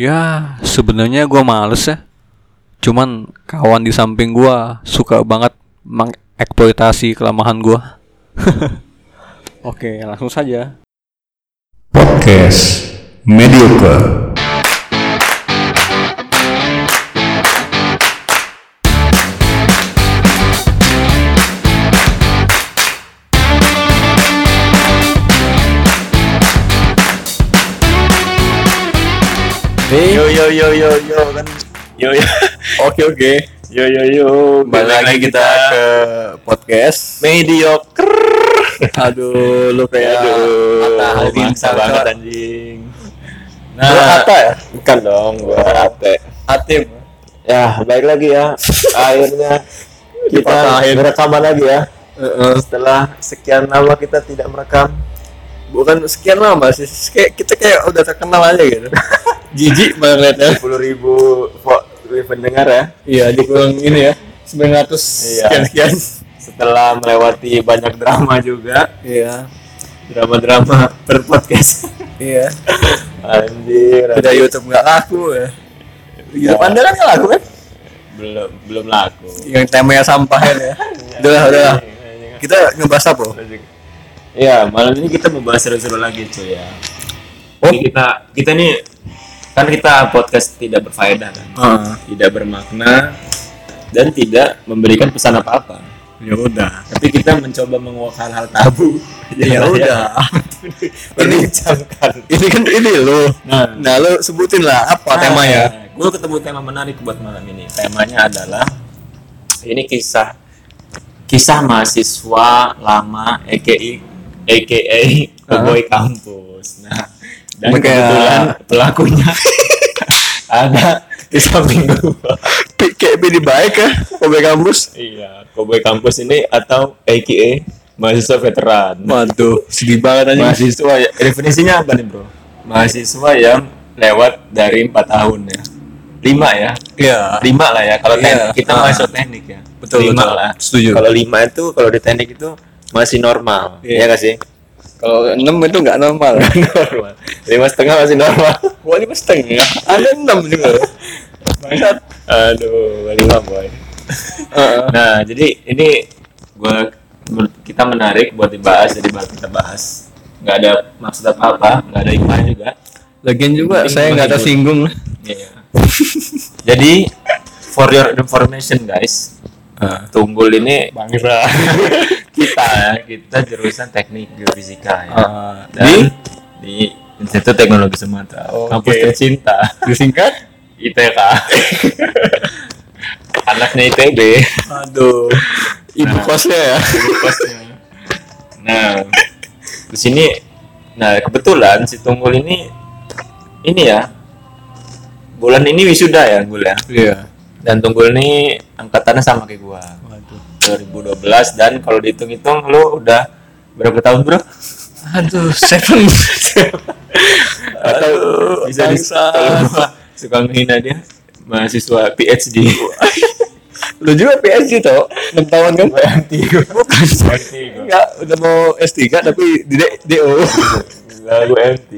Ya, sebenarnya gua males ya. Cuman kawan di samping gua suka banget mengeksploitasi kelemahan gua. Oke, langsung saja. Podcast Mediocre. Yo yo yo yo yo kan. Yo yo. Oke, oke. yo yo yo. Balik lagi kita ke podcast. mediocre. Aduh, lu kayak aduh. Atta maksa banget anjing. Lu Atta ya? bukan dong gua ate Atim. ya balik lagi ya. Akhirnya kita berekaman lagi ya. Setelah sekian lama kita tidak merekam Bukan sekian lama sih, kayak kita kayak udah terkenal aja gitu. Jijik banget ya. sepuluh ribu pendengar ya Iya, dikurang ini ya. 900 Iya. sekian sekian. setelah melewati banyak drama juga Iya. drama-drama per podcast Iya. anjir Udah YouTube nggak laku ya. YouTube Anda kan nggak laku kan? belum belum laku Yang temanya sampah ya. Udah lah, udah lah. Kita ngebahas apa? Ya malam ini kita mau bahas seru-seru lagi cuy ya Oh. Ini kita kita nih kan kita podcast tidak berfaedah kan Heeh. tidak bermakna dan tidak memberikan pesan apa-apa Ya udah. tapi kita mencoba menguak hal-hal tabu Ya udah. perbincangkan Ini kan ini lo. nah Nah, lo sebutin lah apa temanya. gue ketemu tema menarik buat malam ini temanya adalah ini kisah kisah mahasiswa lama AKA AKA Cowboy kampus nah dan Oke. kebetulan pelakunya ada di samping gua Kayak bini baik ya, Kobe kampus. iya Cowboy kampus ini atau AKA mahasiswa veteran Waduh, sedih banget aja. mahasiswa ya definisinya apa nih bro mahasiswa yang lewat dari empat tahun ya lima ya Iya. lima lah ya kalau Iya. teknik kita Ah. masuk teknik ya Betul, lima betul. lah Setuju. kalau lima itu kalau di teknik itu masih normal Iya. ya nggak sih Kalau enam itu nggak normal. normal lima setengah masih normal Wah, lima setengah. Ada enam juga. Bangsat. aduh lima boy nah jadi ini gua kita menarik buat dibahas jadi bakal kita bahas nggak ada maksud apa apa nggak ada iklan juga Lagian juga Penting saya nggak tersinggung. Iya. jadi for your information guys Tunggul ini Bangsa. kita kita jurusan teknik geofisika ya. Ah, Dan di Institut Teknologi Sumatera. Oke. Kampus tercinta Disingkat? ITK. Anaknya ITB. Aduh. Ibu Nah. kosnya ya. Kosnya. Nah, di sini nah kebetulan si Tunggul ini ini ya bulan ini wisuda ya Gul ya. Iya. Dan Tunggul ini angkatannya sama kayak gua. Waduh. 2012 dan kalau dihitung-hitung lu udah berapa tahun, Bro? Aduh, seven. atau bisa di bangsat. kalau gua suka menghina dia mahasiswa PhD Lu juga PSG toh? 6 tahun kan? BMT Bukan. Enggak, udah mau S3 tapi di D- DO. lagu MT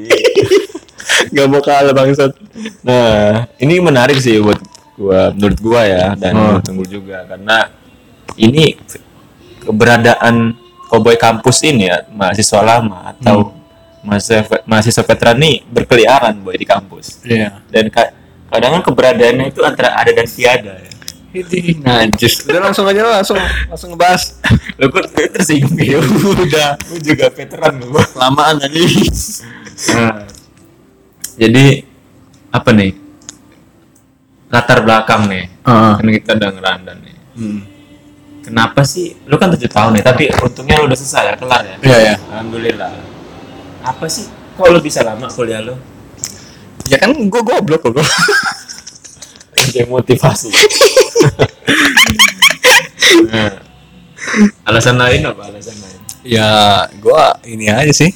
Enggak mau kalah bangsat. nah ini menarik sih buat gua menurut gua ya dan Hmm. menurut Tunggul juga karena ini keberadaan Cowboy kampus ini ya mahasiswa lama atau mahasiswa, mahasiswa veteran nih berkeliaran boy di kampus Iya. dan ka- kadang kan keberadaannya itu antara ada dan tiada ya Ini najis. Udah langsung aja lah, langsung langsung ngebahas. Lo kok tersinggung ya? Udah, gue juga veteran gue. Lamaan tadi. Nah, jadi apa nih? Latar belakang nih. Heeh. Kan kita udah ngerandan nih. Hmm. Kenapa sih? Lu kan tujuh tahun nih, tapi untungnya lu udah selesai ya, kelar ya. Iya, iya. Alhamdulillah. Apa sih? Kok lu bisa lama kuliah lu? Ya kan gua goblok. Kayak motivasi. nah, alasan lain apa alasan lain? ya gua ini aja sih.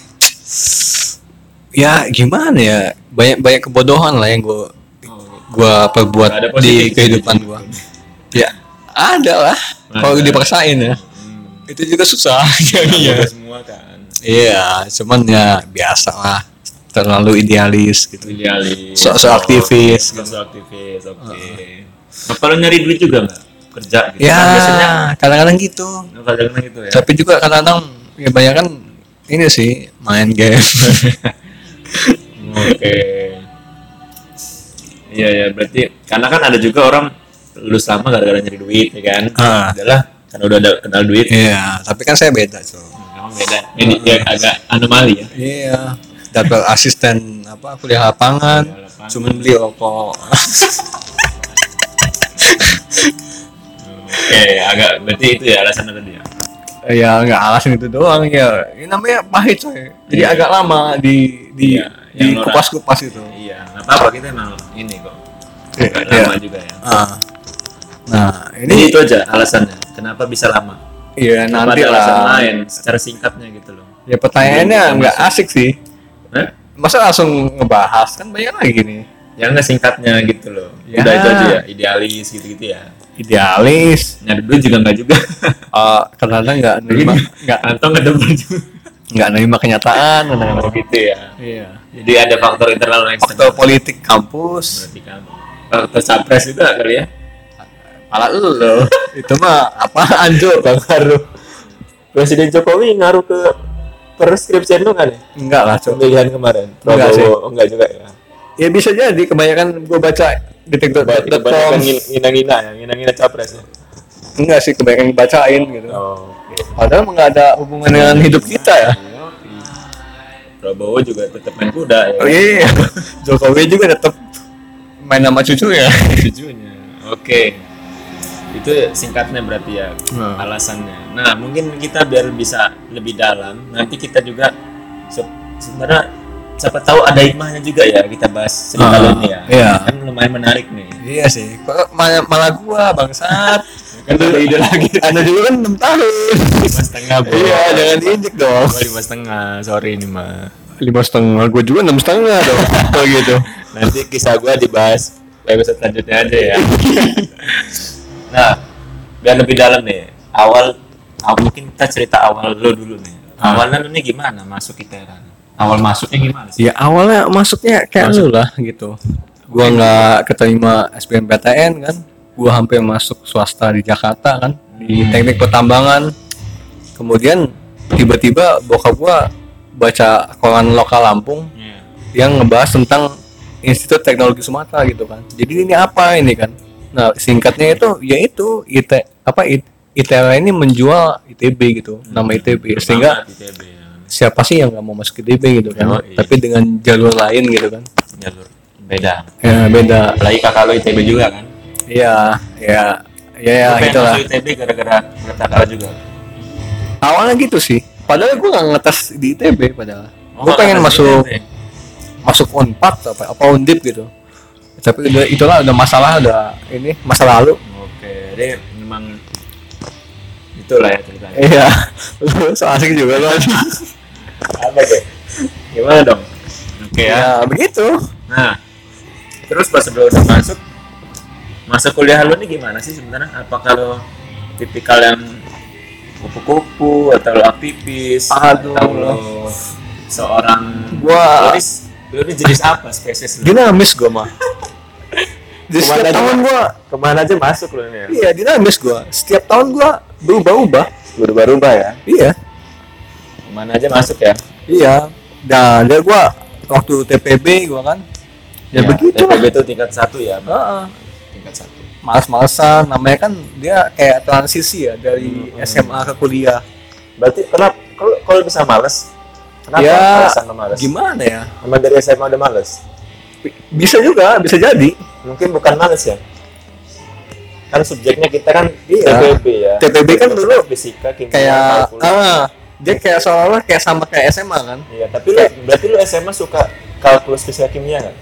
Ya gimana ya? Banyak banyak kebodohan lah yang gua gua perbuat di kehidupan gua. Ya ada lah. Kalau dipaksain ya. Hmm, Itu juga susah. iya. Iya. semua kan. Iya, cuman ya biasa lah. terlalu idealis gitu Idealis. So-so aktivis, Oh, So-so aktivis. Oke. Apa lu nyari duit juga nggak? Kerja gitu. ya Kan biasanya kadang-kadang gitu kadang-kadang gitu ya. tapi juga kadang-kadang ya banyak kan ini sih main game Oke. Iya ya, berarti karena kan ada juga orang lulus lama gara-gara nyari duit ya kan. Ah. Adalah karena udah ada kenal duit. iya tapi kan saya beda cuy Memang beda. Ini ya agak anomali ya. iya dapat asisten apa kuliah lapangan Kuliah lapangan. cuman beli rokok Oke, agak berarti itu ya alasannya tadi ya. ya nggak alasan itu doang ya ini namanya pahit coy jadi Iya. agak lama di di Iya, di yang kupas kupas itu Iya, nggak apa-apa kita emang ini kok. Iya, Agak iya. lama juga ya. ah. nah Ini ini itu aja alasannya. Kenapa bisa lama? iya Kenapa nanti ada alasan lah lain secara singkatnya gitu loh. ya pertanyaannya nggak asik sih Hah? masa langsung ngebahas kan banyak lagi nih Ya nggak singkatnya gitu loh. Ya. Udah itu aja ya, idealis gitu-gitu ya. idealis Nyari duit juga nggak juga. uh, kadang-kadang nggak nerima nggak Kantong nggak juga. Nggak nerima kenyataan Oh gitu ya. iya Jadi ada faktor internal dan faktor eksternal. politik kampus Berarti kan faktor capres itu nggak kali ya? malah lo itu mah apa anjur bang Ngaruh. Presiden Jokowi ngaruh ke preskripsian lu nggak nih? enggak lah coba Pemilihan kemarin. Enggak sih. Enggak juga ya. ya bisa jadi kebanyakan gue baca di Kebanyakan tiktok.com ngina-ngina ya, ngina-ngina capres ya. enggak sih kebanyakan dibacain gitu Oh. Padahal nggak ada hubungan dengan hidup kita ya Prabowo juga tetap main kuda ya. oh iya Jokowi juga tetap main nama cucu ya Tujuannya. Oke. Itu singkatnya berarti ya Hmm. alasannya. Nah, mungkin kita biar bisa lebih dalam, nanti kita juga se- sebenarnya siapa tahu ada hikmahnya juga ya kita bahas cerita Ah, lo ini ya. iya. Kan lumayan menarik nih. iya sih kok malah, malah gua bangsat Kan ada ide lagi. anda juga kan 6 tahun Lima setengah bro. iya jangan diinjek dong Gua lima setengah. Sorry ini mah. lima setengah gue juga enam setengah dong kalau gitu Nanti kisah gua dibahas episode selanjutnya aja ya. nah, biar lebih dalam nih. Awal, mungkin kita cerita awal lo dulu nih. Ah. Awalnya lu nih gimana masuk ITERA? Awal masuknya gimana sih? ya awalnya masuknya kayak lu lah gitu gua nggak keterima SBMPTN kan gua hampir masuk swasta di Jakarta kan di teknik pertambangan kemudian tiba-tiba bokap gua baca koran lokal Lampung Iya. yang ngebahas tentang Institut Teknologi Sumatera gitu kan. Jadi ini apa ini kan? Nah singkatnya itu yaitu IT apa IT, ITERA ini menjual ITB gitu, nama ITB sehingga ITB ya. siapa sih yang nggak mau masuk ITB gitu kan? Oh, iya. Tapi dengan jalur lain gitu kan? jalur beda. Ya beda. Apalagi kakak lo ITB juga kan? Iya, ya, ya, ya itulah. masuk ITB gara-gara lo juga. Awalnya gitu sih. Padahal gue nggak ngetes di ITB padahal. Oh, gue pengen masuk masuk unpad apa apa undip gitu. Tapi udah itulah udah masalah udah ini masa lalu. Oke, jadi memang itulah ya ceritanya. Iya, lu so asik juga lu. Apa deh? Gimana dong? Oke ya. ya begitu. Nah, terus pas sebelum udah masuk, masa kuliah lu nih gimana sih sebenarnya? Apa kalau tipikal yang kupu-kupu atau lo aktivis? Aduh. Atau lo seorang Gua- lu, nih- lu nih jenis apa spesies lu? Dinamis gua mah. Di Ke mana setiap aja, tahun gua Ke mana aja masuk lu nih? iya dinamis gua. Setiap tahun gua berubah-ubah. Berubah-ubah ya? Iya. Ke mana aja masuk ya? Iya. Dan dia gua waktu TPB gua kan. Ya, begitu TPB itu tingkat satu ya? Heeh. Males-malesan namanya kan dia kayak transisi ya dari Hmm. SMA ke kuliah. Berarti kenapa kalau kalau bisa males? Kenapa Ya, alasan males? Gimana ya? Emang dari SMA udah males? Bisa juga, bisa jadi. Mungkin bukan males ya? Kan subjeknya kita kan Iya. TPB ya. TPB kan Ilmu dulu fisika, kimia, Kayak kalkulus. ah, dia kayak seolah-olah kayak sama kayak SMA kan? Iya, tapi lu berarti lu SMA suka kalkulus fisika kimia kan?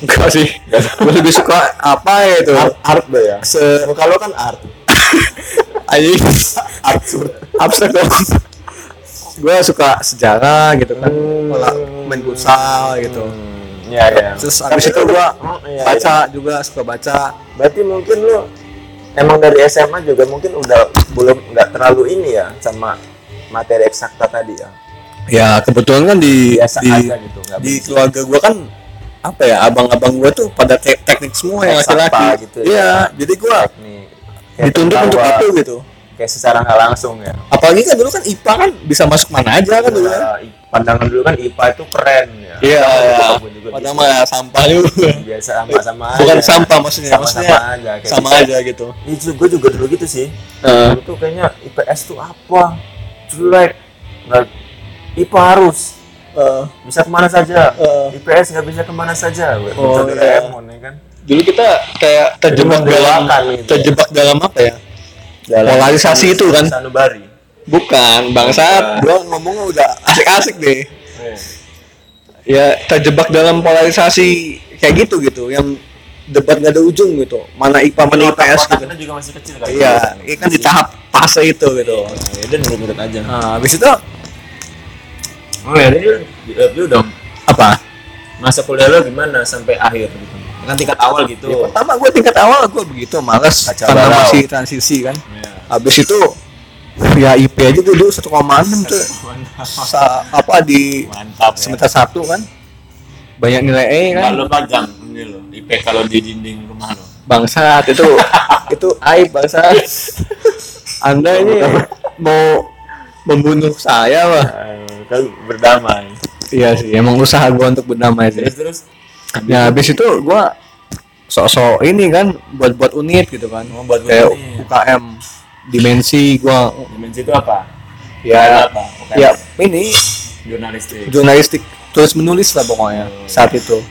Enggak sih. Gue lebih suka apa ya itu? Art, art lo ya. Se lo kan art. anjing Absurd. abstrak dong. Gue suka sejarah gitu kan. Hmm. Pola main futsal gitu. Iya, iya. Terus Tapi abis itu lu- gua Hmm, iya, baca juga suka baca. Berarti mungkin lu emang dari SMA juga mungkin udah belum nggak terlalu ini ya sama materi eksakta tadi ya. ya kebetulan kan di biasa di, aja gitu di keluarga gua kan apa ya abang-abang gua tuh pada te- teknik semua yang laki-laki. gitu ya. iya jadi Kayak dituntut untuk itu gitu. kayak secara nggak langsung ya. Apalagi kan dulu kan IPA kan bisa masuk mana aja kan dulu ya pandangan dulu kan IPA itu keren ya. Iya Gua juga padahal bisa. mah sampah juga. Biasa sama-sama bukan aja. sampah maksudnya sama-sama maksudnya aja kayak sama gitu. aja gitu. Itu gue juga dulu gitu sih. Heeh. dulu tuh kayaknya IPS tuh apa? Jelek. Nggak IPA harus Heeh. bisa ke mana saja. Heeh. IPS nggak bisa ke mana saja. Gue Oh, Bisa iya. Doraemon, ya kan? Dulu kita kayak terjebak Jadi dalam gitu ya. terjebak dalam apa ya? Polarisasi itu kan? sanubari bukan bangsat gua ngomongnya udah asik-asik deh. Ya terjebak dalam polarisasi kayak gitu gitu yang debat nggak ada ujung gitu. Mana IPA mana IPS gitu. kita juga masih kecil kan? Iya ini kan di tahap fase itu gitu. Ya dan nurut-nurut aja. Nah habis itu oh ya review dong apa? masa kuliah lo gimana sampai akhir gitu? Kan tingkat awal gitu. Ya, pertama gue tingkat awal gue begitu males Kacau karena masih transisi kan. Iya. habis itu ya IP aja gue dulu 1,6 tuh. Mantap Sa- apa di mantap ya. semester satu kan. Banyak nilai E kan. Kalau pajang ini lo IP kalau di dinding rumah lo. Bangsat itu itu aib bangsat. Anda ini mau membunuh saya mah kan berdamai. Iya sih emang usaha gua untuk berdamai sih. Terus terus? Ya habis itu gua sok-sok ini kan buat buat unit gitu kan. Oh, buat kayak unit. UKM dimensi gua dimensi itu apa? Ya apa? UKM? ya ini jurnalistik. jurnalistik. Tulis menulis lah pokoknya saat itu.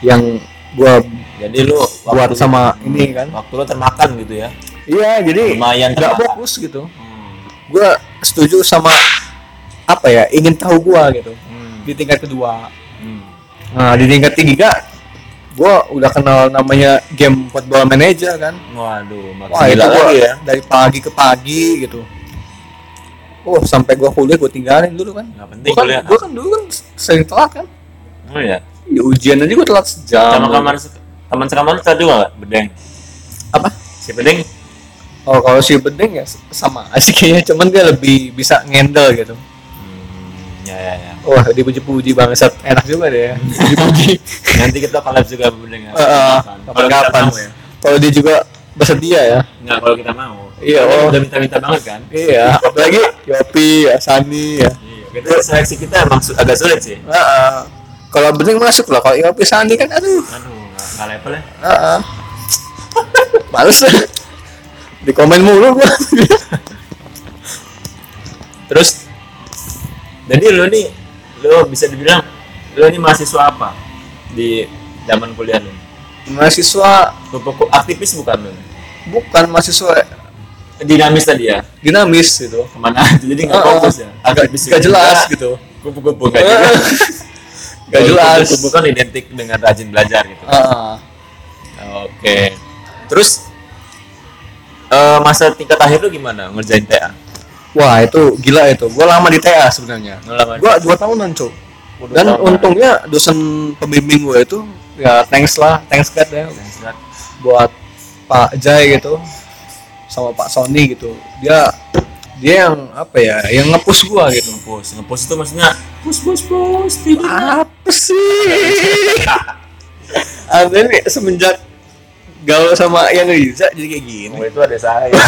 Yang gua jadi lu buat waktu- sama ini kan. waktu lu termakan gitu ya? Iya jadi Lumayan nggak termakan. fokus gitu. Gua setuju sama apa ya ingin tahu gua gitu. Hmm. di tingkat kedua. Hmm. nah di tingkat tiga gua udah kenal namanya game football manager kan. Waduh makin wah itu gila lagi ya. dari pagi ke pagi gitu. Oh sampai gua kuliah gua tinggalin dulu kan. Nggak penting gua kan, kuliah. gua kan dulu kan sering telat kan. Oh ya di ujian aja gua telat sejam. Sama kamar teman sekamar lu tadi nggak bedeng? Apa? Si bedeng? Oh kalau si bedeng ya sama asik kayaknya. Cuman dia lebih bisa ngendel gitu ya ya ya wah dipuji-puji bangsat enak juga deh ya dipuji nanti kita collab juga ya kita kapan-kapan mau ya. Kalau dia juga bersedia ya. Nggak kalau kita mau. Iya, oh. udah minta-minta banget kan? Iya. Apalagi Yopi ya Sani ya. Iya kita seleksi kita emang su- agak sulit sih. Heeh. kalau bedeng masuk lah. Kalau Yopi Sani kan aduh. Aduh nggak nggak level ya. Heeh. males lah. Di komen mulu gua. Terus jadi lo nih lo bisa dibilang lo ini mahasiswa apa di zaman kuliah lo? Mahasiswa kupu aktivis bukan lo? Bukan mahasiswa dinamis tadi ya? Dinamis gitu. Ke mana jadi nggak Heeh. fokus ya? agak Aktivis jelas gitu. Kupu-kupu nggak jelas. Gak jelas. kupu-kupu kan identik dengan rajin belajar gitu. Heeh. oke. Terus eh, masa tingkat akhir lo gimana ngerjain TA wah itu gila itu. Gua lama di TA sebenarnya. Gua dua tahunan Waduh, dan tahunan. untungnya dosen pembimbing gue itu ya thanks lah. Thanks God ya. Bangsat. buat Pak Jai gitu sama Pak Sony gitu. Dia dia yang apa ya yang ngepush gua gitu. Ngepost ngepost itu maksudnya push push push tidak apa sih? Ini semenjak gaul sama yang Riza jadi kayak gini. Oh itu ada saya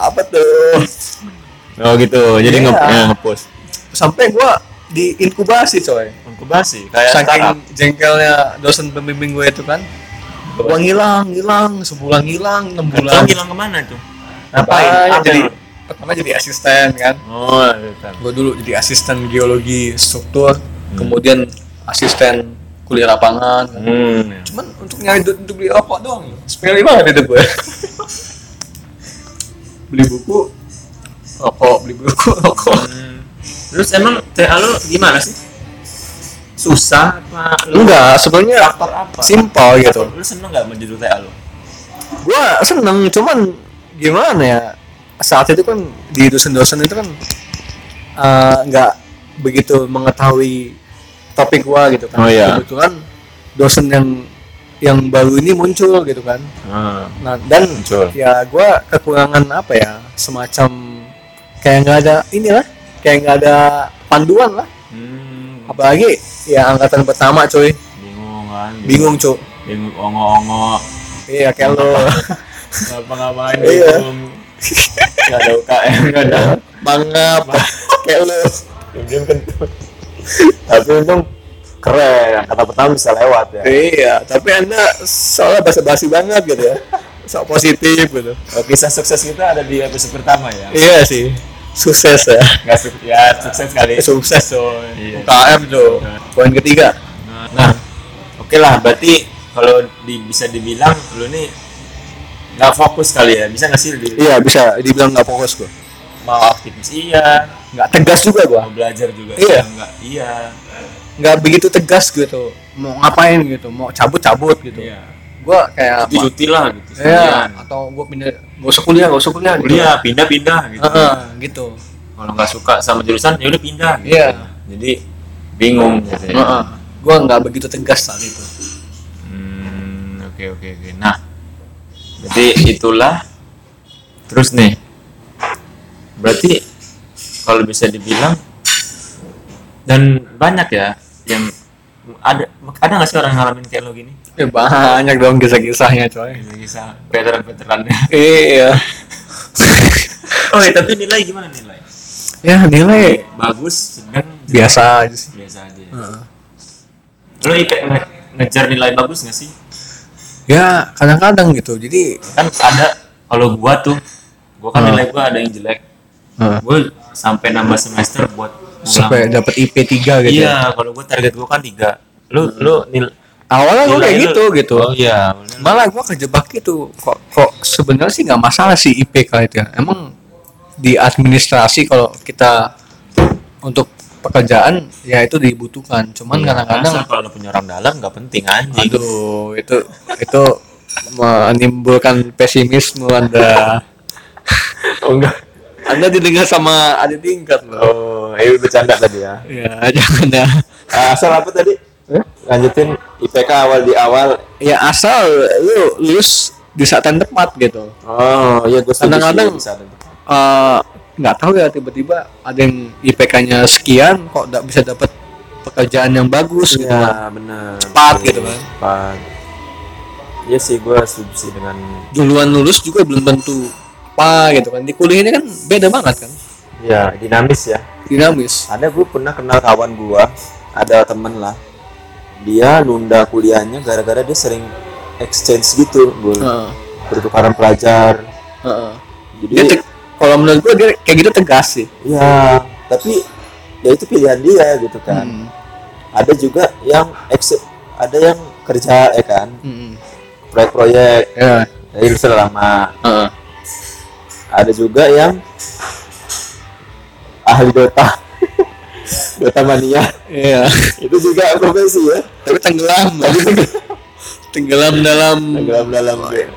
apa tuh oh gitu jadi Iya. nge ya, ngepost sampai gua di inkubasi coy inkubasi kayak saking startup jengkelnya dosen pembimbing gue itu kan gua ngilang ngilang sebulan ngilang enam Bulan. bulan hilang ke mana tuh? Ngapain? Apa jadi pertama jadi asisten kan Oh, kan. gue dulu jadi asisten geologi struktur kemudian asisten kuliah lapangan kan. Hmm. cuman untuk nyari duit untuk beli rokok doang sepele banget itu gue beli buku rokok beli buku rokok Terus emang TA lu gimana sih? Susah apa? Lu enggak sebenarnya faktor apa? simpel gitu Lu seneng gak menjadi TA lu? gue seneng cuman gimana ya saat itu kan di dosen-dosen itu kan eh, nggak begitu mengetahui topik gua gitu kan Oh, iya. kebetulan dosen yang yang baru ini muncul gitu kan. Hmm. nah dan Muncul. ya gua kekurangan apa ya semacam kayak nggak ada inilah kayak nggak ada panduan lah. Hmm, apalagi ya angkatan pertama cuy. Bingung kan. Bingung cuy bingung ongo-ongo. Iya kayak lo. Ngapa-ngapain Iya. bingung. Nggak ada UKM nggak ada. Mangap. Kayak lo. Diam kentut. Tapi untung keren kata pertama bisa lewat ya. Iya tapi anda soalnya basa-basi banget gitu ya. Sok positif gitu. Oh, kisah sukses kita ada di episode pertama ya? Iya sih. Sukses ya. Nggak sukses ya sukses kali. Sukses. Tuh Iya. UKM tuh. Poin ketiga. Nah oke lah berarti kalau di, bisa dibilang lu nih nggak fokus kali ya? Bisa nggak sih di, iya bisa dibilang nggak fokus gua. Mau aktivis iya. Nggak tegas juga gua. Mau belajar juga. Iya. nggak iya nggak begitu tegas gitu mau ngapain gitu mau cabut cabut gitu iya gua kayak cuti cuti lah gitu Iya, sekalian. atau gua pindah gak usah kuliah gak usah kuliah gitu. pindah pindah gitu Heeh, gitu kalau nggak suka sama jurusan ya udah pindah gitu. Iya. jadi bingung gitu ya. Heeh. gua nggak begitu tegas saat itu Hmm, oke oke oke. Nah, berarti itulah. Terus nih, berarti kalau bisa dibilang dan banyak ya yang ada ada nggak sih orang yang ngalamin kayak lo gini? ya banyak dong kisah-kisahnya coy Bisa veteran-veteran. iya oh, iya, tapi nilai gimana nilai? ya nilai Bagus, sedang, biasa aja sih biasa aja. ya? Heeh. Lo IP nge- ngejar nilai bagus nggak sih? ya kadang-kadang gitu jadi Kan ada kalau gua tuh, gua kan Hmm. nilai gua ada yang jelek. Heeh. gue sampai nambah semester buat. Sampai dapat IP 3 gitu iya kalau gue target gue kan tiga. Lu lu nil awalnya gua nilai kayak lu- gitu gitu. Oh iya. Malah gua kejebak gitu. Kok kok sebenarnya sih nggak masalah sih IPK itu ya. Emang di administrasi kalau kita untuk pekerjaan ya itu dibutuhkan. Cuman Iya, kadang-kadang masa kalau lu punya orang dalam nggak penting anjing. Aduh itu itu menimbulkan pesimisme anda. Oh enggak anda didengar sama adik tingkat loh. Oh itu bercanda tadi ya. Ya jangan ya. Asal apa tadi? Lanjutin IPK awal di awal. Ya asal lu lulus di saat yang tepat gitu. Oh iya gue Kadang-kadang- Eh, nggak tahu ya tiba-tiba ada yang IPK-nya sekian kok nggak bisa dapat pekerjaan yang bagus gitu. Kan. Iya benar. Cepat gitu kan. cepat. Iya sih gue setuju sih dengan duluan lulus juga belum tentu apa gitu kan. Di kuliah ini kan beda banget kan. Ya dinamis ya. Dinamis. Ada gue pernah kenal kawan gua ada temen lah. Dia nunda kuliahnya gara-gara dia sering exchange gitu gue Heeh, pertukaran pelajar. Heeh. jadi dia kalau menurut gua dia kayak gitu tegas sih. Ya tapi ya itu pilihan dia gitu kan. Hmm, ada juga yang ex ada yang kerja ya kan. Hmm, proyek-proyek ya jadi selama. Heeh. Ada juga yang ahli Dota. Dota mania. Iya. Itu juga profesi ya. Tapi tenggelam. Tenggelam. Dalam dalam dalam ya.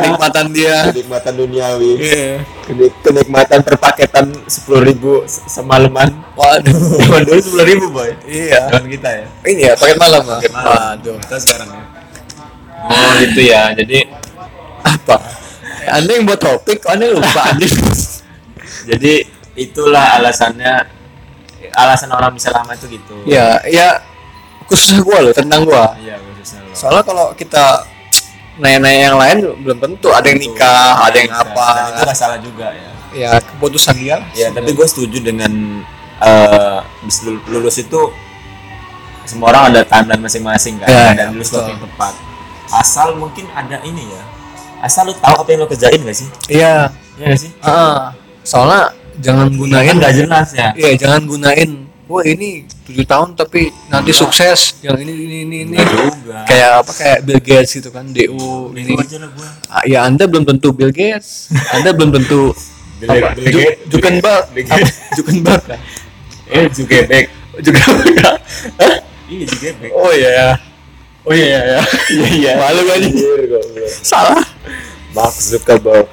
Kenikmatan dia. Kenikmatan duniawi. Iya. Kenik- kenikmatan perpaketan sepuluh ribu semalaman. Waduh. Zaman dulu sepuluh ribu boy. Iya. Zaman kita ya. Ini ya paket malam lah Paket malam. waduh kita sekarang ya. Oh gitu ya. Jadi apa anda yang buat topik anda lupa jadi itulah alasannya alasan orang bisa lama itu gitu. Ya ya khususnya gua loh tentang gua. Iya khususnya lo. Soalnya kalau kita nanya-nanya yang lain belum tentu ada yang nikah ada yang Bisa. Dan itu apa salah juga ya. Ya keputusan dia. Ya tapi gue setuju dengan eh lul- lulus itu semua orang ada timeline masing-masing kan Ya, dan ya, lulus waktu yang tepat. Asal mungkin ada ini ya asal lu tahu apa yang lo kerjain gak sih? Iya. Iya gak sih? Ah, soalnya jangan kan gunain nggak jelas ya. Iya jangan gunain wah ini tujuh tahun tapi nanti Enggak. sukses. Yang ini ini ini ini. Juga. Kayak apa kayak Bill Gates gitu kan DU ini. Ini aja lah gue Ah, ya anda belum tentu Bill Gates. Anda belum tentu Bill- apa? Bill Ju- Gates. Zuckerberg. Bill apa? Gates. Zuckerberg kan? eh juga back juga iya back oh iya ya oh iya iya ya iya iya. Malu ini salah. Mark Zuckerberg.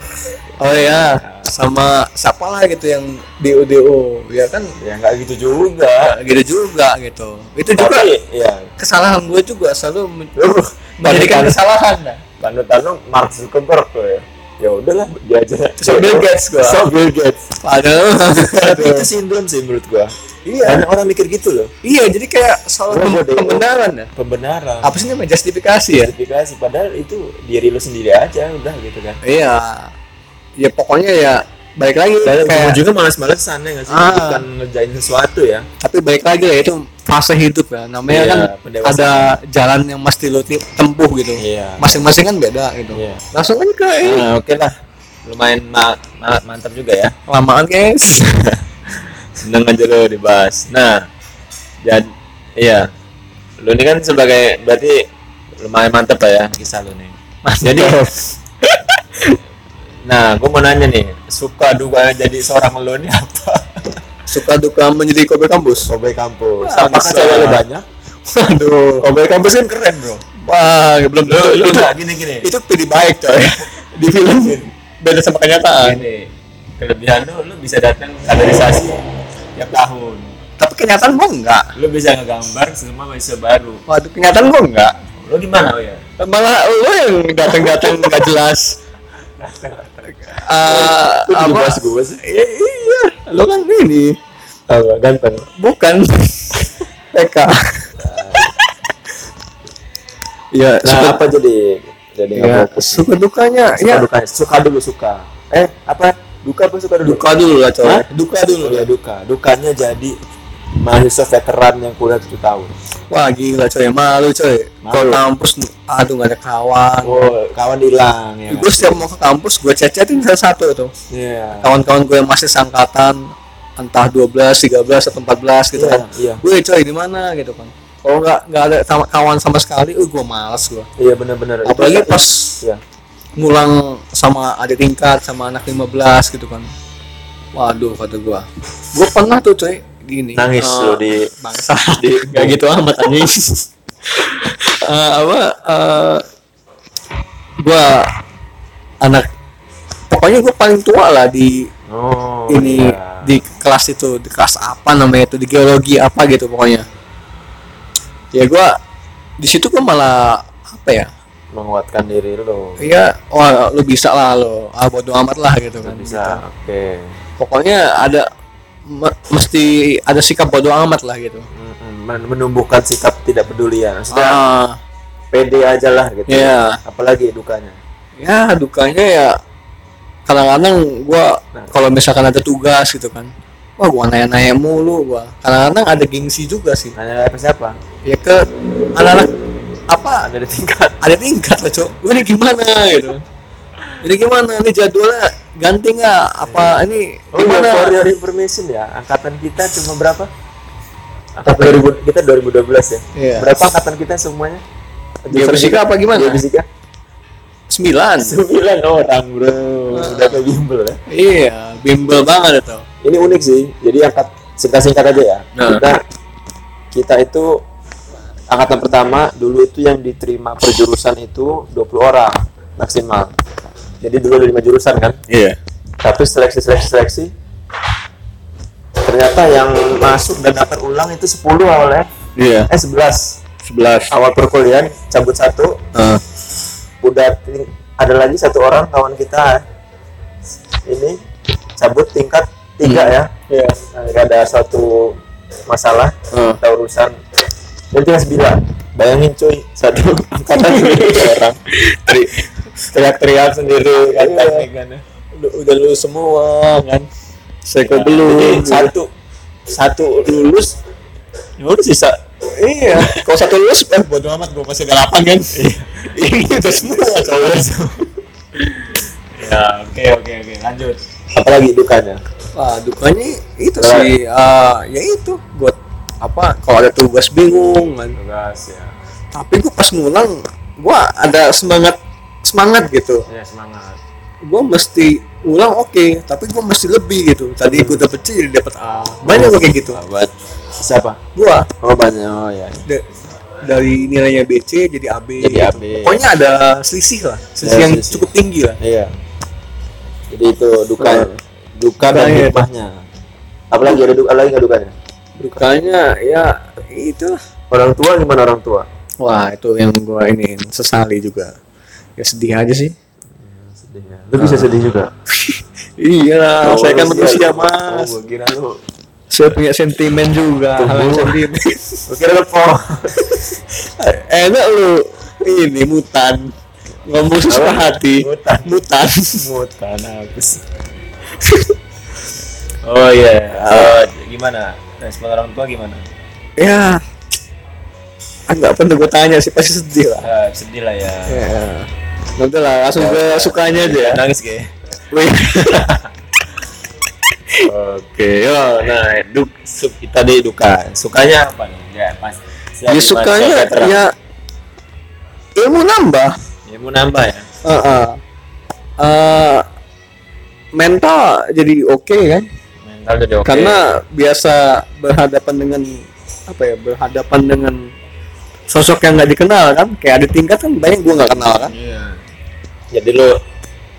Oh iya sama siapa lah gitu yang DO DO ya kan? Ya nggak gitu juga. Nggak gitu juga gitu. Itu juga tapi ya kesalahan gue juga selalu men- lu menjadikan panutan kesalahan. Panutan lu Mark Zuckerberg tuh ya. Ya udahlah dia aja. So Bill Gates gua. so Bill Gates. Padahal tapi itu sindrom sih menurut gua Iya. banyak orang mikir gitu loh. Iya jadi kayak soal bodoh. pembenaran ya. Pembenaran. Apa sih namanya? Justifikasi ya? Justifikasi. Padahal itu diri lu sendiri aja udah gitu kan. Iya. Ya pokoknya ya balik lagi dan kayak juga malas-malesan ya nggak sih? Ah. bukan ngerjain sesuatu ya. Tapi balik lagi lah itu fase hidup ya. Namanya Iya, kan ada jalan yang mesti lo tempuh gitu. Iya. masing-masing kan beda gitu. Iya. langsung kan ke nah, oke lah. Lumayan ma- ma- mantap juga ya. Lamaan guys seneng aja lo dibahas. Nah jadi iya. Lu ini kan sebagai berarti lumayan mantep lah ya kisah lu nih. Jadi nah gue mau nanya nih suka duka jadi seorang lo ini apa? Suka duka menjadi kobe kampus? Kobe kampus. Wah, apakah cewek lu banyak. Aduh Kobe kampus kan keren bro. Wah belum lu lu itu, gini gini. Itu pilih baik coy. Di film beda sama kenyataan. Gini. Kelebihan lu lu bisa datang kaderisasi tiap tahun. Tapi kenyataan gua enggak. Lu bisa ngegambar semua mahasiswa baru. Waduh kenyataan gua enggak. Lu gimana oh ya malah lo yang datang-datang nggak jelas. Eh, apa? gue sih. Iya iya. Lo kan ini. Apa ganteng. Bukan. PK ya nah suka, apa jadi jadi ya, nggak fokus? suka dukanya suka ya duka suka dulu suka. Eh apa duka apa suka dulu. Duka dulu lah coy. Duka dulu. Ya duka. Dukanya jadi mahasiswa veteran yang kuliah 7 tahun. Wah gila coy. Malu coy. Kalau kampus aduh gak ada kawan. Oh kawan hilang ya. Gue setiap mau ke kampus gue chat-chatin salah satu tuh. Iya. Kawan-kawan gue yang masih sangkatan entah 12, 13 atau 14 gitu Iya, kan. iya. gue coy di mana gitu kan. Kalau nggak nggak ada kawan sama sekali uh gue malas gue iya benar-benar. Itu apalagi pas iya ngulang sama adik tingkat sama anak 15 gitu kan. Waduh kata gue gue pernah tuh coy gini. Nangis eh, lo di bangsa di gak gitu amat anjing. Eh, apa eh gua anak pokoknya gua paling tua lah di oh ini iya. di kelas itu di kelas apa namanya itu di geologi apa gitu pokoknya. Ya gua di situ gua malah apa ya menguatkan diri lo iya wah lu bisa lah lo ah bodo amat lah gitu kan. Bisa oke. Pokoknya ada me- mesti ada sikap bodo amat lah gitu. Men- menumbuhkan sikap tidak peduli ya. Maksudnya ah. pede aja lah gitu. Iya. apalagi dukanya. Ya dukanya ya kadang-kadang gua Nah. kalau misalkan ada tugas gitu kan wah gua nanya-nanya mulu gua. Kadang-kadang ada gengsi juga sih. Nanya ke siapa? Ya ke anak-anak apa? Ada tingkat. Ada tingkat lah cok. Ini gimana gitu? Ini gimana? Ini jadwalnya ganti nggak? Apa ini oh iya, gimana? For your information ya. Angkatan kita cuma berapa? Angkatan 2000 kita 2012 ya. Iya. berapa angkatan kita semuanya? Geofisika. apa gimana? Geofisika. Sembilan. Sembilan orang bro. Udah kayak bimbel ya. Iya bimbel banget itu. Ini unik sih. Jadi angkat singkat-singkat aja ya. Nah. kita kita itu angkatan pertama dulu itu yang diterima per jurusan itu 20 orang maksimal. Jadi dulu ada lima jurusan kan? Iya. Tapi seleksi seleksi seleksi ternyata yang masuk dan daftar ulang itu 10 awalnya. Iya. Eh 11 sebelas. Awal perkuliahan cabut satu. Ah. udah ada lagi satu orang kawan kita ini cabut tingkat tiga ya. Iya. Nah, nggak ada suatu masalah Ah. atau urusan dan tinggal sembilan bayangin cuy satu angkatan orang. Teriak-teriak sendiri kan Iya. teknik kan ya. udah, udah lulus semua kan. Seko Jadi belum. satu satu lulus ya udah sisa. Iya. Kalau satu lulus eh bodo amat gua masih ada delapan kan. Ini udah semua cowok ya oke oke oke. Lanjut. Apalagi dukanya? Wah dukanya itu sih ah, ya itu buat apa kalau ada tugas bingung kan. Tugas ya. Tapi gua pas ngulang gua ada semangat semangat gitu. Ya semangat. Gua mesti ulang oke tapi gua mesti lebih gitu. Tadi gua dapet C jadi dapet A. Banyak gua kayak gitu. Buat siapa? Gua. Oh banyak. Oh ya da- dari nilainya BC jadi AB Jadi gitu. AB. pokoknya ada selisih lah. Selisih Ya, yang selisih. cukup tinggi lah. Iya. Jadi itu duka Nah. duka dan Nah, iya. apalagi ada duka lagi nggak dukanya dukanya ya itulah orang tua gimana orang tua wah itu yang gua ini sesali juga ya sedih aja sih sedih ya. Lu bisa sedih juga. iya Oh, saya kan iya. manusia Oh, mas gua kira lu. saya punya sentimen juga Tuh, hal yang gua. sentimen kira lu po. enak lu ini mutan ngomong sesuka hati Mutan. mutan Mutan sih? oh iya. Eh, gimana? Respon orang tua gimana? ya agak penting gue tanya sih pasti sedih lah Eh, sedih lah ya. ya nanti lah langsung ke sukanya aja ya Nangis. Wih. Oke, yo, nah, duk, suk, tadi duka. Sukanya apa nih? Ya, pas. ya sukanya ya ilmu nambah Ya mau nambah ya. Heeh. Eh, mental jadi oke kan Mental jadi oke. karena biasa berhadapan dengan apa ya berhadapan dengan sosok yang nggak dikenal kan kayak ada tingkat kan banyak gua nggak kenal kan Iya. Jadi lu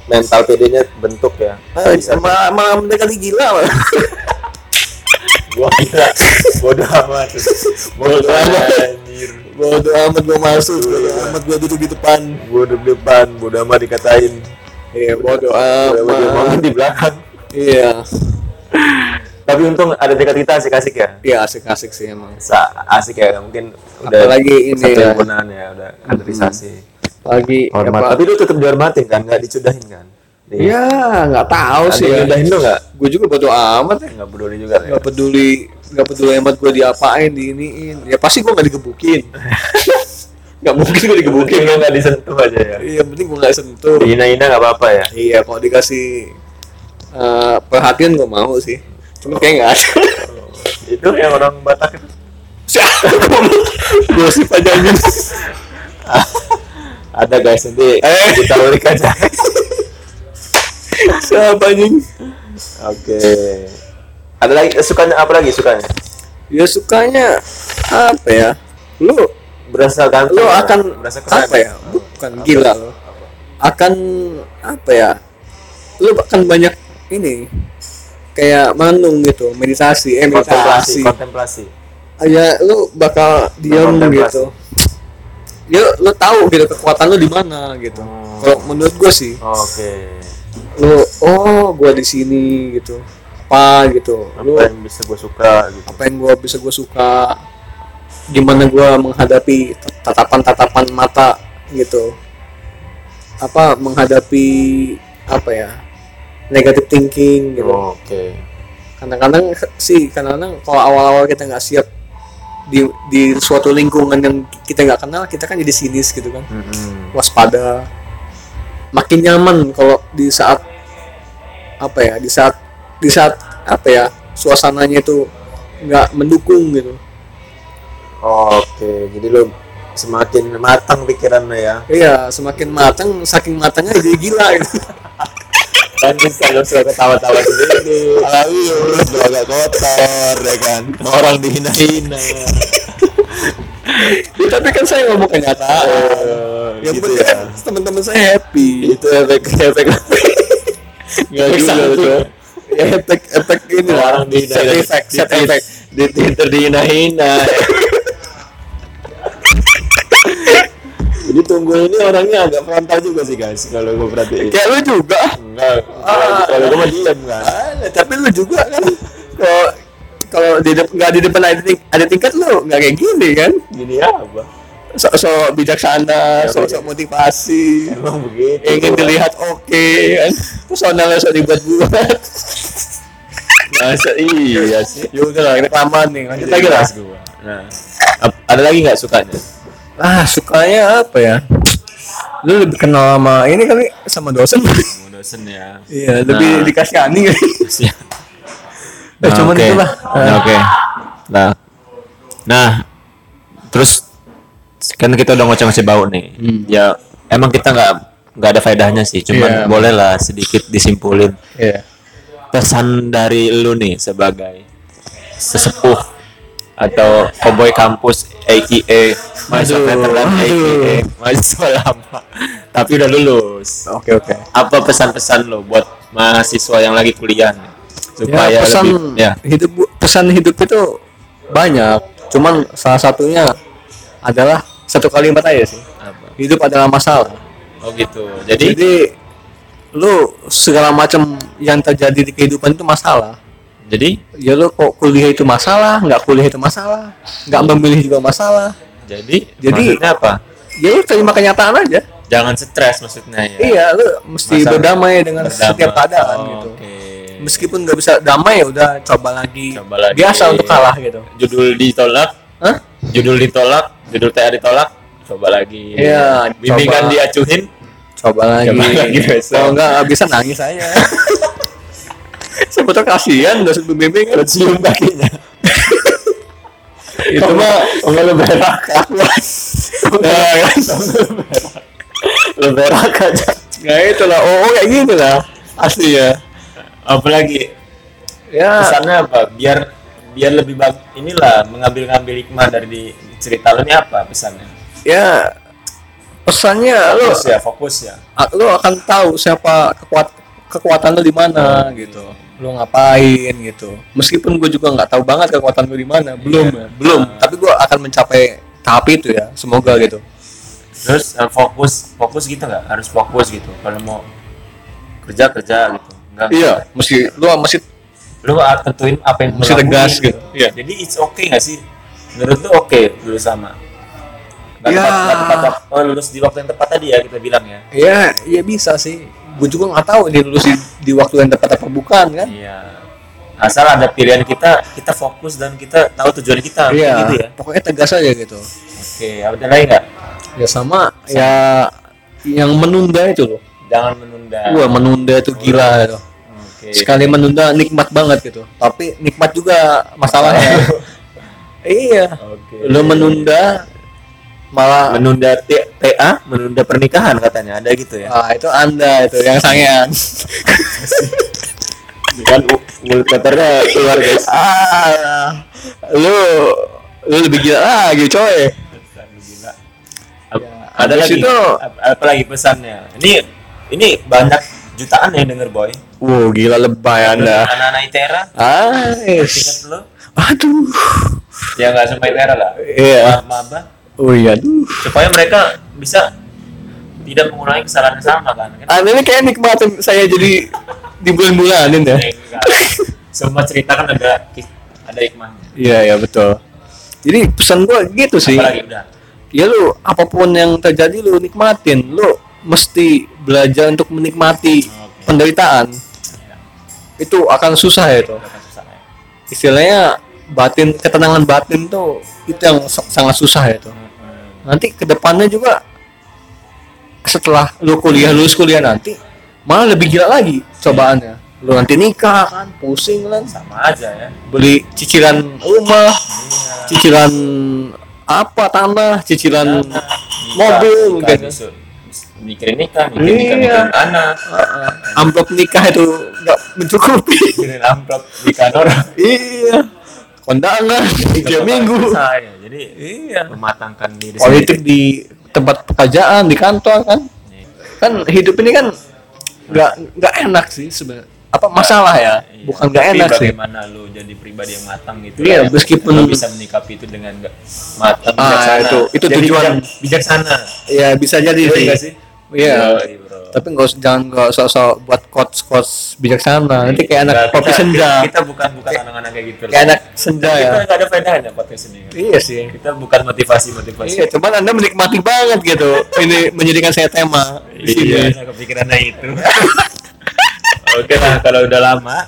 mental PD-nya bentuk ya. Eh, malah malah mendekati gila malah. Gua kira bodoh amat. Bodoh amat anjir. bodo amat gua masuk bodo amat gua duduk di depan Bodoh di depan, bodoh amat dikatain. iya bodo Bodoh amat amat di belakang. iya Tapi untung ada dekat kita asik-asik ya. iya asik asik sih emang Sa asik ya, mungkin udah Apalagi ini satu ya. himpunan ya, udah kaderisasi. lagi Hormat. apa- Tapi lu tetap dihormatin kan, nggak dicudahin kan? Di- ya nggak tahu sih ya. nyudahin lu nggak? gue juga bodo amat ya Nggak peduli juga ya. nggak peduli nggak peduli amat gue diapain diiniin ya pasti gue nggak digebukin nggak mungkin gue digebukin Mungkin nggak disentuh aja ya. iya penting gue nggak sentuh Dihina-hina nggak apa-apa ya. iya kalau dikasih eh, perhatian gue mau sih cuma kayak nggak ada Itu yang orang Batak itu. siapa gue sih pajangan Ada guys nanti Eh. kita ulik aja. siapa anjing Oke. Ada lagi eh, sukanya apa lagi sukanya? ya sukanya apa ya lu Berasa kan? lu akan berasa apa ya bukan gila lo akan apa ya lu akan banyak ini kayak manung gitu meditasi eh Kontemplasi, meditasi kontemplasi. ya lu bakal diam Kontemplasi. gitu ya lu tahu gitu kekuatan lu di mana gitu Hmm. kalau menurut gue sih Oke. lu oh gua di sini gitu apa gitu lu Apa yang bisa gue suka gitu. apa yang gua bisa gue suka gimana gua menghadapi tatapan-tatapan mata gitu apa menghadapi apa ya negative thinking gitu Oke. kadang-kadang sih kadang-kadang kalau awal-awal kita nggak siap di di suatu lingkungan yang kita nggak kenal kita kan jadi sinis gitu kan Mm-mm. waspada makin nyaman kalau di saat apa ya di saat di saat apa ya suasananya itu nggak mendukung gitu Oke, jadi lo semakin matang pikirannya ya. iya semakin matang saking matangnya jadi gila gitu Bisa lo suka ketawa-tawa sendiri. Lalu lo agak kotor ya kan. Orang dihina-hina. Ya, tapi kan saya ngomong kenyataan Eh, yang gitu penting ya. teman-teman saya happy Itu efek efek. Nggak juga satu. tuh. efek efek ini Orang dihina. set effect set di- effect Di Twitter dihina-hina. Jadi tunggu ini orangnya agak frontal juga sih guys kalau gue perhatiin. kayak lu juga Enggak, Ah. kalau gue mah diam kan. Ah, tapi lu juga kan kalau kalau di nggak di depan ada, ting- ada tingkat lu nggak kayak gini kan Gini apa? sok-sok bijaksana Ya, sok-sok motivasi Emang begitu. ingin dilihat oke kan personalnya sok dibuat-buat Masa iya sih. ya udah lah kelamaan nih lanjut lagi lah gua. Nah, ada lagi nggak sukanya? Ah sukanya apa ya lu lebih kenal sama ini kali sama dosen Mau dosen ya. iya lebih Nah. dikasihani kali Siap. Ya, cuman oke. itulah. Nah, oke. Nah, nah, terus kan kita udah ngoceh-ngoceh bau nih. Ya, emang kita nggak nggak ada faedahnya sih. Cuman Iya. boleh lah sedikit disimpulin iya pesan dari lu nih sebagai sesepuh atau cowboy kampus aka mahasiswa veteran aka mahasiswa lama tapi udah lulus. Oke oke. Apa pesan-pesan lo buat mahasiswa yang lagi kuliah nih? supaya ya, pesan lebih ya. hidup pesan hidup itu banyak. Cuman salah satunya adalah satu kalimat aja sih. Apa? hidup adalah masalah. Oh gitu. Jadi, jadi lu segala macam yang terjadi di kehidupan itu masalah Jadi ya lu kok kuliah itu masalah nggak kuliah itu masalah nggak memilih juga masalah jadi Jadi- maksudnya apa? ya lu terima kenyataan aja Jangan stres maksudnya ya. iya lu mesti Masalah. berdamai dengan Berdamai. setiap keadaan Oh, gitu Oke. meskipun nggak bisa damai ya udah coba lagi Coba lagi. biasa untuk kalah gitu Judul ditolak, Hah? judul ditolak, judul TA ditolak, coba lagi. Iya, Bimbingan coba. diacuhin, coba lagi, Coba lagi besok. kalau nggak bisa nangis aja sebetulnya kasihan udah sebelum bimbing kan cium kakinya. itu mah Enggak lu berak. nah, kan? Lu berak aja. nah itulah oh, oh kayak gini lah asli ya Apalagi ya pesannya apa? Biar biar lebih bag inilah mengambil-ngambil hikmah dari di cerita lu ini apa pesannya? ya pesannya lo ya, fokus ya. lo akan tahu siapa kekuat kekuatan lo di mana gitu lo ngapain gitu meskipun gue juga nggak tahu banget kekuatan gue di mana belum ya, belum tapi gue akan mencapai tahap itu ya semoga gitu Terus eh, fokus, fokus gitu nggak? Harus fokus gitu. Kalau mau kerja kerja gitu. Enggak. iya mesti lo mesti Lu ah, tentuin apa yang Mesti lu tegas gitu. Iya. Jadi it's okay nggak sih? Menurut lu oke dulu sama. Ya. tepat, tepat, oh, lulus di waktu yang tepat tadi ya kita bilang ya. ya ya bisa sih gue juga nggak tahu ini lulus di, di waktu yang tepat apa bukan kan Iya. Asal ada pilihan kita, kita fokus dan kita tahu tujuan kita. iya Gitu ya. pokoknya tegas aja gitu Oke, ada lagi nggak? ya sama, ya yang menunda itu loh Jangan menunda. wah menunda itu gila itu Oke. sekali menunda nikmat banget gitu tapi nikmat juga masalahnya iya Oke. lo menunda malah menunda TA, menunda pernikahan katanya ada gitu ya. ah, itu anda itu yang sangean Kan kotornya keluar guys. ah lu lu lebih gila lagi coy Gila. Ap- Ya, ada lagi itu- ap- apa lagi pesannya? Ini ini banyak jutaan yang denger boy. wow gila lebay anda Anak-anak ITERA, ah tingkat yes. lo, aduh ya nggak semua ITERA lah. iya Ma- Maba, oh iya supaya mereka bisa tidak mengulangi kesalahan yang sama kan? anda ini kayak nikmatin saya jadi di bulan-bulanin ya Eh, enggak. Semua cerita kan ada ada hikmahnya. iya iya betul jadi pesan gua gitu sih Apalagi udah. ya lu apa pun yang terjadi lu nikmatin lu mesti belajar untuk menikmati Oke. penderitaan itu akan susah ya itu susah ya. istilahnya batin ketenangan batin tuh itu yang sa- sangat susah ya itu nanti ke depannya juga setelah lu kuliah lulus kuliah nanti malah lebih gila lagi cobaannya lu nanti nikah kan pusing kan Sama aja ya. beli cicilan rumah Iya. cicilan apa tanah cicilan Nikah, mobil nikah, gitu mikirin nikah, mikirin nikah, Iya. mikirin anak, Uh-uh. amplop nikah itu nggak mencukupi mikirin amplop nikah orang. iya kondangan tiga minggu Selesai. Jadi iya mematangkan diri politik sendiri. di tempat pekerjaan di kantor kan kan hidup ini kan nggak nggak enak sih sebenarnya apa masalah ya Iya. bukan nggak enak sih bagaimana lu jadi pribadi yang matang gitu Iya, yang meskipun- lu bisa menyikapi itu dengan matang Ah, bijaksana. itu- itu Jadi tujuan. bijak- bijaksana ya bisa jadi Iya sih nggak sih iya bro. Tapi nggak usah jangan nggak sok-sok buat quotes quotes bijaksana. Nanti kayak anak kopi kita- senja. kita, kita bukan bukan anak-anak kayak gitu kayak anak senja kita ya. nggak ada faedahnya podcast ini iya sih. Kita bukan motivasi motivasi. Iya cuman anda menikmati banget gitu ini menjadikan saya tema di sini. Iya, saya kepikirannya itu. Oke lah, kalau udah lama,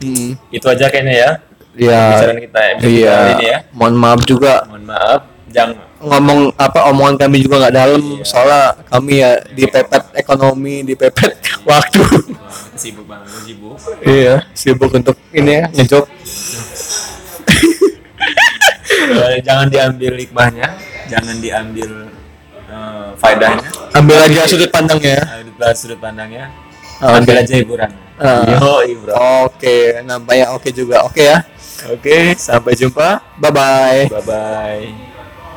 Hmm. itu aja kayaknya ya. ya Pembicaraan kita episode iya. ini ya. mohon maaf juga. Mohon maaf, jangan ngomong apa omongan kami juga nggak dalam Iya. soalnya kami ya dipepet ekonomi dipepet waktu sibuk banget, sibuk. iya sibuk untuk ini ya ngejob Eh, jangan diambil hikmahnya, jangan diambil eh, faedahnya. ambil aja sudut pandangnya Ambil sudut pandangnya. Ah, Ambil oke. aja hiburan. Ah. Yoi, bro. oke nampaknya oke juga oke ya Oke, sampai jumpa. bye bye Bye bye.